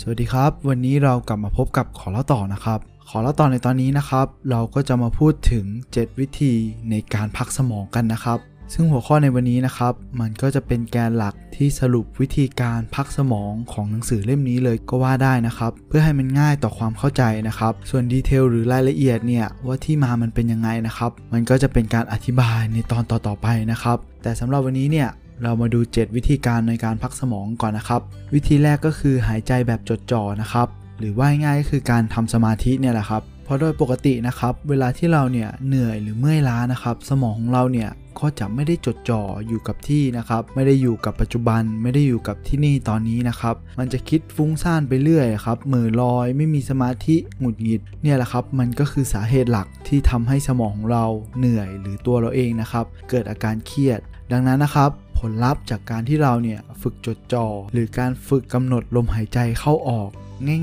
สวัสดีครับ วันนี้เรากลับมาพบกับขอเล่าต่อนะครับ ขอเล่าต่อในตอนนี้นะครับ เราก็จะมาพูดถึง 7 วิธีในการพักสมองกันนะครับ ซึ่งหัวข้อในวันนี้นะครับ มันก็จะเป็นแกนหลักที่สรุปวิธีการพักสมองของหนังสือเล่มนี้เลยก็ว่าได้นะครับ เพื่อให้มันง่ายต่อความเข้าใจนะครับ ส่วนดีเทลหรือรายละเอียดเนี่ยว่าที่มามันเป็นยังไงนะครับ มันก็จะเป็นการอธิบายในตอนต่อๆไปนะครับ แต่สำหรับวันนี้เนี่ย เรามาดู 7 วิธีการในการพักสมองก่อนนะครับ วิธีแรกก็คือหายใจแบบจดจ่อนะครับ หรือว่าง่ายก็คือการทำสมาธิเนี่ยแหละครับ เพราะโดยปกตินะครับ เวลาที่เราเนี่ยเหนื่อยหรือเมื่อยล้านะครับ สมองของเราเนี่ยก็จะไม่ได้จดจ่ออยู่กับที่นะครับ ไม่ได้อยู่กับปัจจุบัน ไม่ได้อยู่กับที่นี่ตอนนี้นะครับ มันจะคิดฟุ้งซ่านไปเรื่อยครับมือลอย ไม่มีสมาธิหงุดหงิด เนี่ยแหละครับ มันก็คือสาเหตุหลักที่ทำให้สมองของเราเหนื่อยหรือตัวเราเองนะครับ เกิดอาการเครียด ดังนั้นนะครับ ผลลัพธ์จากการที่เราเนี่ยฝึกจดจ่อหรือการฝึกกำหนดลมหายใจเข้าออก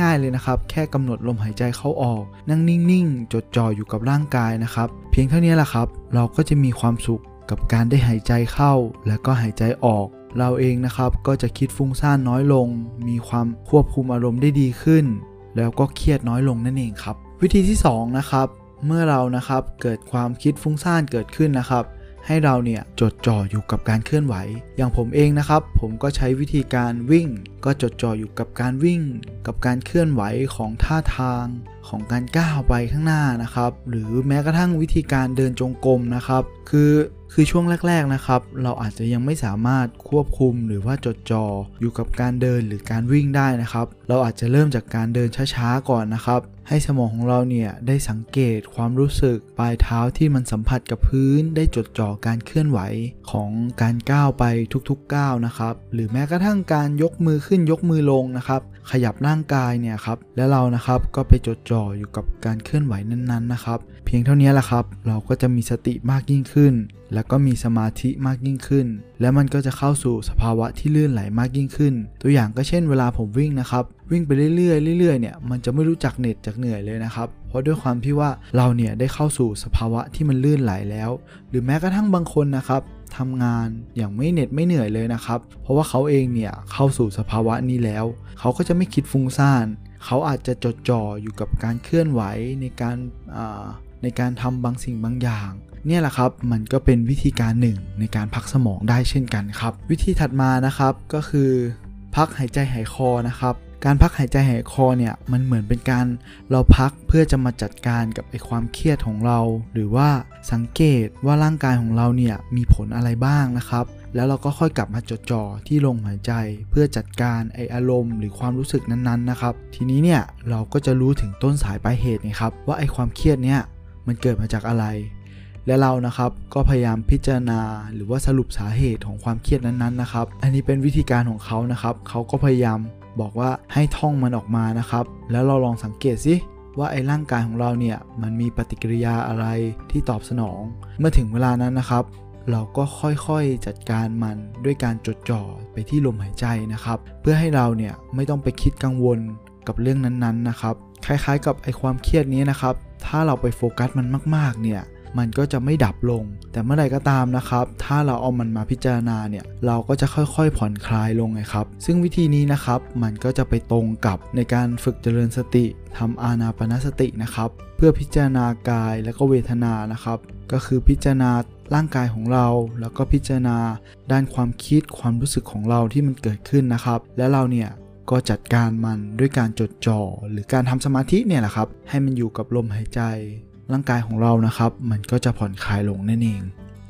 ง่ายๆเลยนะครับ แค่กำหนดลมหายใจเข้าออก นั่งนิ่งๆ จดจ่ออยู่กับร่างกายนะครับ เพียงเท่านี้แหละครับ เราก็จะมีความสุขกับการได้หายใจเข้า และก็หายใจออก เราเองนะครับก็จะคิดฟุ้งซ่านน้อยลง มีความควบคุมอารมณ์ได้ดีขึ้น แล้วก็เครียดน้อยลงนั่นเองครับ วิธีที่2นะครับเมื่อเรานะครับเกิดความคิดฟุ้งซ่านเกิดขึ้นนะครับ ให้เราเนี่ยจดจ่ออยู่กับการเคลื่อนไหว อย่างผมเองนะครับ ผมก็ใช้วิธีการวิ่ง ก็จดจ่ออยู่กับการวิ่ง กับการเคลื่อนไหวของท่าทางของการก้าวไปข้างหน้านะครับ หรือแม้กระทั่งวิธีการเดินจงกรมนะครับ คือคือช่วงแรก ๆนะครับ เราอาจจะยังไม่สามารถควบคุมหรือว่าจดจ่ออยู่กับการเดินหรือการวิ่งได้นะครับ เราอาจจะเริ่มจากการเดินช้าๆก่อนนะครับ ให้สมองของเราเนี่ยได้สังเกตความรู้สึกปลายเท้าที่มันสัมผัสกับพื้น ได้จดจ่อการเคลื่อนไหวของการก้าวไปทุกๆก้าวนะครับ หรือแม้กระทั่งการยกมือขึ้นยกมือลงนะครับ ขยับร่างกายเนี่ยครับแล้วเรานะครับก็ไปจดจ่ออยู่กับการเคลื่อนไหวนั้นๆนะครับ เพียงเท่านี้แหละครับ เราก็จะมีสติมากยิ่งขึ้น แล้วก็มีสมาธิมากยิ่งขึ้น และมันก็จะเข้าสู่สภาวะที่ลื่นไหลมากยิ่งขึ้น ตัวอย่างก็เช่นเวลาผมวิ่งนะครับ วิ่งไปเรื่อยๆเรื่อยๆเนี่ยมันจะไม่รู้จักเหน็ดจากเหนื่อยเลยนะครับ เพราะด้วยความที่ว่าเราเนี่ยได้เข้าสู่สภาวะที่มันลื่นไหลแล้ว หรือแม้กระทั่งบางคนนะครับทำงานอย่างไม่เหน็ดไม่เหนื่อยเลยนะครับ เพราะว่าเขาเองเนี่ยเข้าสู่สภาวะนี้แล้ว เขาก็จะไม่คิดฟุ้งซ่าน เขาอาจจะจดจ่ออยู่กับการเคลื่อนไหวในการ ในการทำบางสิ่งบางอย่าง เนี่ยแหละครับมันก็เป็นวิธีการหนึ่งในการพักสมองได้เช่นกันครับ วิธีถัดมานะครับก็คือ พักหายใจหายคอนะครับการพักหายใจหายคอเนี่ยมันเหมือนเป็นการเราพักเพื่อจะมาจัดการกับไอความเครียดของเรา หรือว่าสังเกตว่าร่างกายของเราเนี่ยมีผลอะไรบ้างนะครับ แล้วเราก็ค่อยกลับมาจดจ่อที่ลมหายใจ เพื่อจัดการไออารมณ์ หรือความรู้สึกนั้นๆนะครับ ทีนี้เนี่ยเราก็จะรู้ถึงต้นสายปลายเหตุนะครับ ว่าไอความเครียดเนี่ย มันเกิดมาจากอะไร และเรานะครับก็พยายามพิจารณาหรือว่าสรุปสาเหตุของความเครียดนั้นๆนะครับ อันนี้เป็นวิธีการของเขานะครับ เขาก็พยายามบอกว่าให้ท่องมันออกมานะครับ แล้วเราลองสังเกตสิว่าไอ้ร่างกายของเราเนี่ยมันมีปฏิกิริยาอะไรที่ตอบสนอง เมื่อถึงเวลานั้นนะครับ เราก็ค่อยๆจัดการมันด้วยการจดจ่อไปที่ลมหายใจนะครับ เพื่อให้เราเนี่ยไม่ต้องไปคิดกังวลกับเรื่องนั้นๆนะครับ คล้ายๆ กับไอความเครียดนี้นะครับ ถ้าเราไปโฟกัสมันมาก ๆ เนี่ย มันก็จะไม่ดับลง แต่เมื่อใดก็ตามนะครับ ถ้าเราเอามันมาพิจารณาเนี่ย เราก็จะค่อยๆ ผ่อนคลายลงไงครับ ซึ่งวิธีนี้นะครับ มันก็จะไปตรงกับในการฝึกเจริญสติทำอานาปนสตินะครับ เพื่อพิจารณากายและก็เวทนานะครับ ก็คือพิจารณาร่างกายของเราแล้วก็พิจารณาด้านความคิดความรู้สึกของเราที่มันเกิดขึ้นนะครับ และเราเนี่ย ก็จัดการมันด้วยการจดจ่อหรือการทำสมาธิเนี่ยแหละครับ ให้มันอยู่กับลมหายใจ ร่างกายของเรานะครับ มันก็จะผ่อนคลายลงนั่นเอง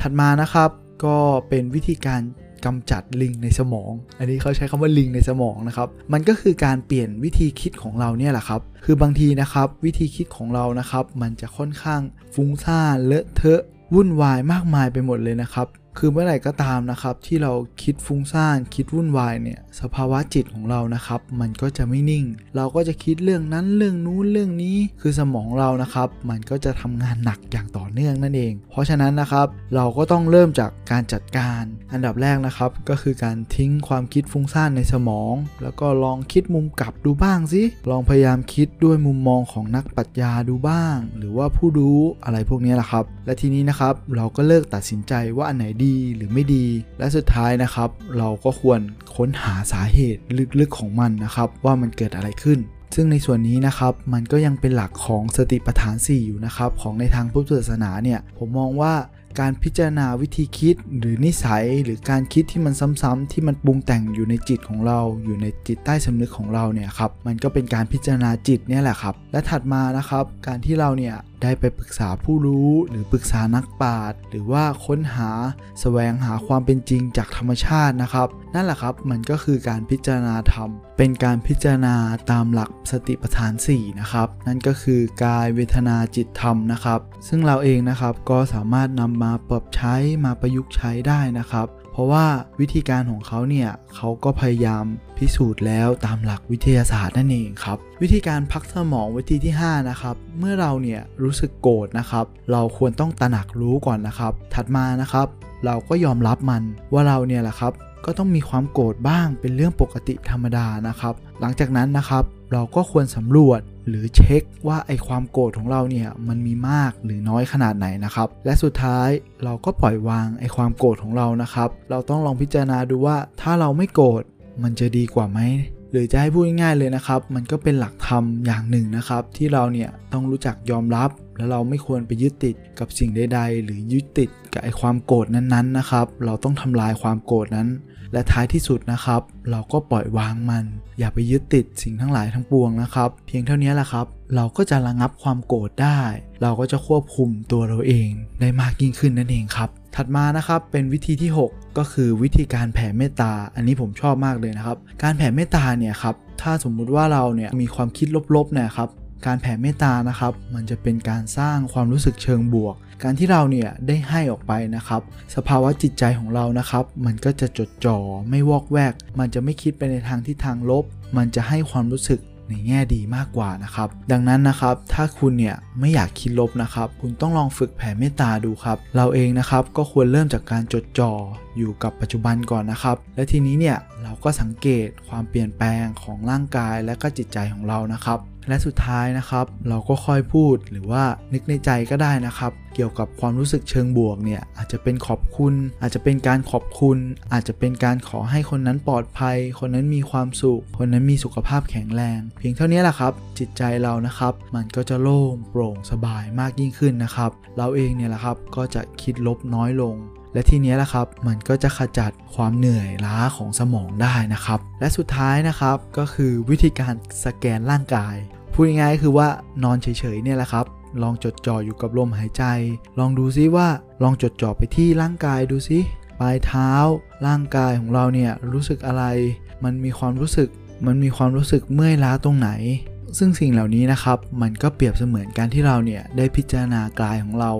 ถัดมานะครับก็เป็นวิธีการกำจัดลิงในสมอง อันนี้เขาใช้คำว่าลิงในสมองนะครับ มันก็คือการเปลี่ยนวิธีคิดของเราเนี่ยแหละครับ คือบางทีนะครับวิธีคิดของเรานะครับ มันจะค่อนข้างฟุ้งซ่านเลอะเทอะวุ่นวายมากมายไปหมดเลยนะครับ คือเมื่อไหร่ก็ตามนะครับ ที่เราคิดฟุ้งซ่านคิดวุ่นวายเนี่ยสภาวะจิตของเรานะครับ มันก็จะไม่นิ่ง เราก็จะคิดเรื่องนั้นเรื่องนู้นเรื่องนี้ คือสมองเรานะครับ มันก็จะทำงานหนักอย่างต่อเนื่องนั่นเอง เพราะฉะนั้นนะครับเราก็ต้องเริ่มจากการจัดการ อันดับแรกนะครับ ก็คือการทิ้งความคิดฟุ้งซ่านในสมอง แล้วก็ลองคิดมุมกลับดูบ้างสิลองพยายามคิดด้วยมุมมองของนักปรัชญาดูบ้าง หรือว่าผู้รู้อะไรพวกนี้แหละครับ และทีนี้นะครับเราก็เลิกตัดสินใจว่าอันไหนดีดีหรือไม่ดี และสุดท้ายนะครับ เราก็ควรค้นหาสาเหตุลึกๆของมันนะครับ ว่ามันเกิดอะไรขึ้น ซึ่งในส่วนนี้นะครับมันก็ยังเป็นหลักของสติปัฏฐาน 4 อยู่นะครับ ของในทางพุทธศาสนาเนี่ยผมมองว่าการพิจารณาวิธีคิดหรือนิสัยหรือการคิดที่มันซ้ำๆที่มันปรุงแต่งอยู่ในจิตของเรา อยู่ในจิตใต้สำนึกของเราเนี่ยครับมันก็เป็นการพิจารณาจิตเนี่ยแหละครับ และถัดมานะครับ การที่เราเนี่ยได้ไปปรึกษาผู้รู้หรือปรึกษานักปราชญ์หรือว่าค้นหาสแสวงหาความเป็นจริงจากธรรมชาตินะครับ นั่นแหละครับมันก็คือการพิจารณาธรรม เป็นการพิจารณาตามหลักสติปัฏฐาน 4 นะครับ นั่นก็คือกายเวทนาจิตธรรมนะครับ ซึ่งเราเองนะครับก็สามารถนำมาปรับใช้มาประยุกต์ใช้ได้นะครับ เพราะว่าวิธีการของเขาเนี่ยเขาก็พยายามพิสูจน์แล้วตามหลักวิทยาศาสตร์นั่นเองครับ วิธีการพักสมองวิธีที่ 5 นะครับ เมื่อเราเนี่ยรู้สึกโกรธนะครับ เราควรต้องตระหนักรู้ก่อนนะครับ ถัดมานะครับ เราก็ยอมรับมันว่าเราเนี่ยแหละครับ ก็ต้องมีความโกรธบ้างเป็นเรื่องปกติธรรมดานะครับ หลังจากนั้นนะครับเราก็ควรสำรวจหรือเช็คว่าไอความโกรธของเราเนี่ยมันมีมากหรือน้อยขนาดไหนนะครับ และสุดท้ายเราก็ปล่อยวางไอความโกรธของเรานะครับ เราต้องลองพิจารณาดูว่าถ้าเราไม่โกรธมันจะดีกว่าไหมหรือจะให้พูดง่ายๆเลยนะครับ มันก็เป็นหลักธรรมอย่างหนึ่งนะครับ ที่เราเนี่ยต้องรู้จักยอมรับ และเราไม่ควรไปยึดติดกับสิ่งใดๆ หรือยึดติดกับไอความโกรธนั้นๆนะครับ เราต้องทำลายความโกรธนั้น และท้ายที่สุดนะครับ เราก็ปล่อยวางมัน อย่าไปยึดติดสิ่งทั้งหลายทั้งปวงนะครับ เพียงเท่านี้แหละครับ เราก็จะระงับความโกรธได้ เราก็จะควบคุมตัวเราเองได้มากยิ่งขึ้นนั่นเองครับ ถัดมานะครับเป็นวิธีที่ 6 ก็คือวิธีการแผ่เมตตา อันนี้ผมชอบมากเลยนะครับ การแผ่เมตตาเนี่ยครับถ้าสมมุติว่าเราเนี่ยมีความคิดลบๆเนี่ยครับ การแผ่เมตตานะครับ มันจะเป็นการสร้างความรู้สึกเชิงบวก การที่เราเนี่ยได้ให้ออกไปนะครับ สภาวะจิตใจของเรานะครับ มันก็จะจดจ่อไม่วอกแวก มันจะไม่คิดไปในทางที่ทางลบ มันจะให้ความรู้สึกในแง่ดีมากกว่านะครับ ดังนั้นนะครับ ถ้าคุณเนี่ยไม่อยากคิดลบนะครับ คุณต้องลองฝึกแผ่เมตตาดูครับ เราเองนะครับก็ควรเริ่มจากการจดจ่ออยู่กับปัจจุบันก่อนนะครับ และทีนี้เนี่ยเราก็สังเกตความเปลี่ยนแปลงของร่างกายและก็จิตใจของเรานะครับ และสุดท้ายนะครับ เราก็ค่อยพูดหรือว่านึกในใจก็ได้นะครับ เกี่ยวกับความรู้สึกเชิงบวกเนี่ยอาจจะเป็นขอบคุณ อาจจะเป็นการขอบคุณ อาจจะเป็นการขอให้คนนั้นปลอดภัย คนนั้นมีความสุข คนนั้นมีสุขภาพแข็งแรง เพียงเท่านี้แหละครับ จิตใจเรานะครับ มันก็จะโล่งโปร่งสบายมากยิ่งขึ้นนะครับ เราเองเนี่ยแหละครับก็จะคิดลบน้อยลงและทีนี้แหละครับ มันก็จะขจัดความเหนื่อยล้าของสมองได้นะครับ และสุดท้ายนะครับก็คือวิธีการสแกนร่างกาย พูดง่ายๆคือว่านอนเฉยๆเนี่ยแหละครับ ลองจดจ่ออยู่กับลมหายใจ ลองดูซิว่าลองจดจ่อไปที่ร่างกายดูซิปลายเท้า ร่างกายของเราเนี่ยรู้สึกอะไร มันมีความรู้สึก มันมีความรู้สึกเมื่อยล้าตรงไหน ซึ่งสิ่งเหล่านี้นะครับ มันก็เปรียบเสมือนการที่เราเนี่ยได้พิจารณากายของเรา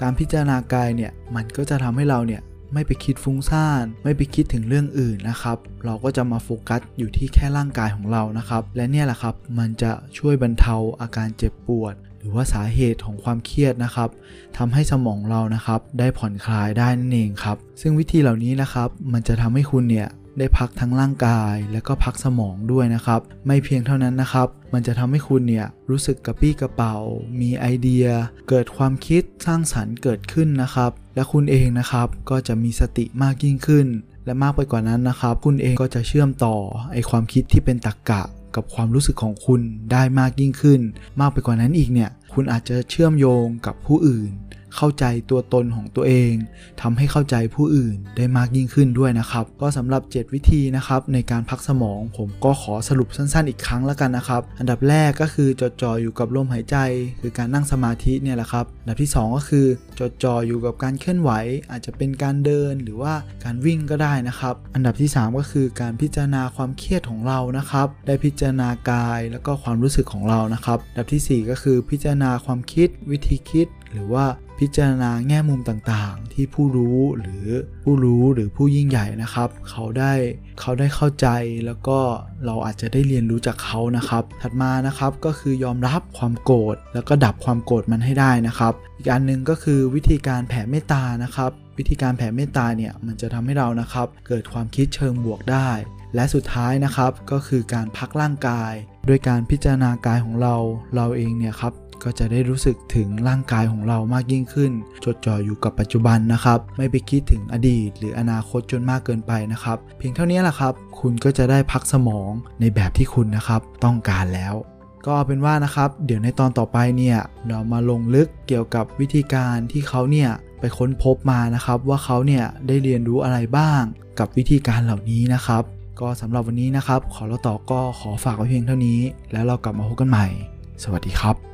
การพิจารณากายเนี่ยมันก็จะทำให้เราเนี่ย ไม่ไปคิดฟุ้งซ่าน ไม่ไปคิดถึงเรื่องอื่นนะครับ เราก็จะมาโฟกัสอยู่ที่แค่ร่างกายของเรานะครับ และเนี่ยแหละครับ มันจะช่วยบรรเทาอาการเจ็บปวด หรือว่าสาเหตุของความเครียดนะครับทำให้สมองเรานะครับ ได้ผ่อนคลายได้นั่นเองครับ ซึ่งวิธีเหล่านี้นะครับ มันจะทำให้คุณเนี่ย ได้พักทั้งร่างกายและก็พักสมองด้วยนะครับ ไม่เพียงเท่านั้นนะครับ มันจะทำให้คุณเนี่ยรู้สึกกระปี้กระเป๋า มีไอเดีย เกิดความคิดสร้างสรรค์เกิดขึ้นนะครับ และคุณเองนะครับก็จะมีสติมากยิ่งขึ้น และมากไปกว่านั้นนะครับ คุณเองก็จะเชื่อมต่อไอความคิดที่เป็นตรรกกะกับความรู้สึกของคุณได้มากยิ่งขึ้น มากไปกว่านั้นอีกเนี่ย คุณอาจจะเชื่อมโยงกับผู้อื่น เข้าใจตัวตนของตัวเองทำให้เข้าใจผู้อื่นได้มากยิ่งขึ้นด้วยนะครับ ก็สำหรับ 7 วิธีนะครับในการพักสมอง ผมก็ขอสรุปสั้นๆ อีกครั้งแล้วกันนะครับ อันดับแรกก็คือจดจ่ออยู่กับลมหายใจ คือการนั่งสมาธิเนี่ยแหละครับ อันดับที่ 2 ก็คือจดจ่ออยู่กับการเคลื่อนไหว อาจจะเป็นการเดินหรือว่าการวิ่งก็ได้นะครับ อันดับที่ 3 ก็คือการพิจารณาความเครียดของเรานะครับ ได้พิจารณากายแล้วก็ความรู้สึกของเรานะครับ อันดับที่ 4 ก็คือพิจารณาความคิด วิธีคิด หรือว่าพิจารณาแง่มุมต่างๆ ที่ผู้รู้หรือผู้รู้หรือผู้ยิ่งใหญ่นะครับ เขาได้เขาได้เข้าใจแล้วก็เราอาจจะได้เรียนรู้จากเขานะครับ ถัดมานะครับก็คือยอมรับความโกรธแล้วก็ดับความโกรธมันให้ได้นะครับ อีกอันหนึ่งก็คือวิธีการแผ่เมตตานะครับ วิธีการแผ่เมตตาเนี่ยมันจะทำให้เรานะครับ เกิดความคิดเชิงบวกได้ และสุดท้ายนะครับก็คือการพักร่างกายโดยการพิจารณากายของเรา เราเองเนี่ยครับ ก็จะได้รู้สึกถึงร่างกายของเรามากยิ่งขึ้น จดจ่ออยู่กับปัจจุบันนะครับ ไม่ไปคิดถึงอดีต หรืออนาคตจนมากเกินไปนะครับ เพียงเท่านี้แหละครับ คุณก็จะได้พักสมองในแบบที่คุณนะครับต้องการแล้วก็เอาเป็นว่านะครับ เดี๋ยวในตอนต่อไปเนี่ยเรามาลงลึกเกี่ยวกับวิธีการที่เขาเนี่ยไปค้นพบมานะครับ ว่าเขาเนี่ยได้เรียนรู้อะไรบ้างกับวิธีการเหล่านี้นะครับ ก็สำหรับวันนี้นะครับ ขอเราต่อก็ขอฝากไว้เพียงเท่านี้ แล้วเรากลับมาพบกันใหม่ สวัสดีครับ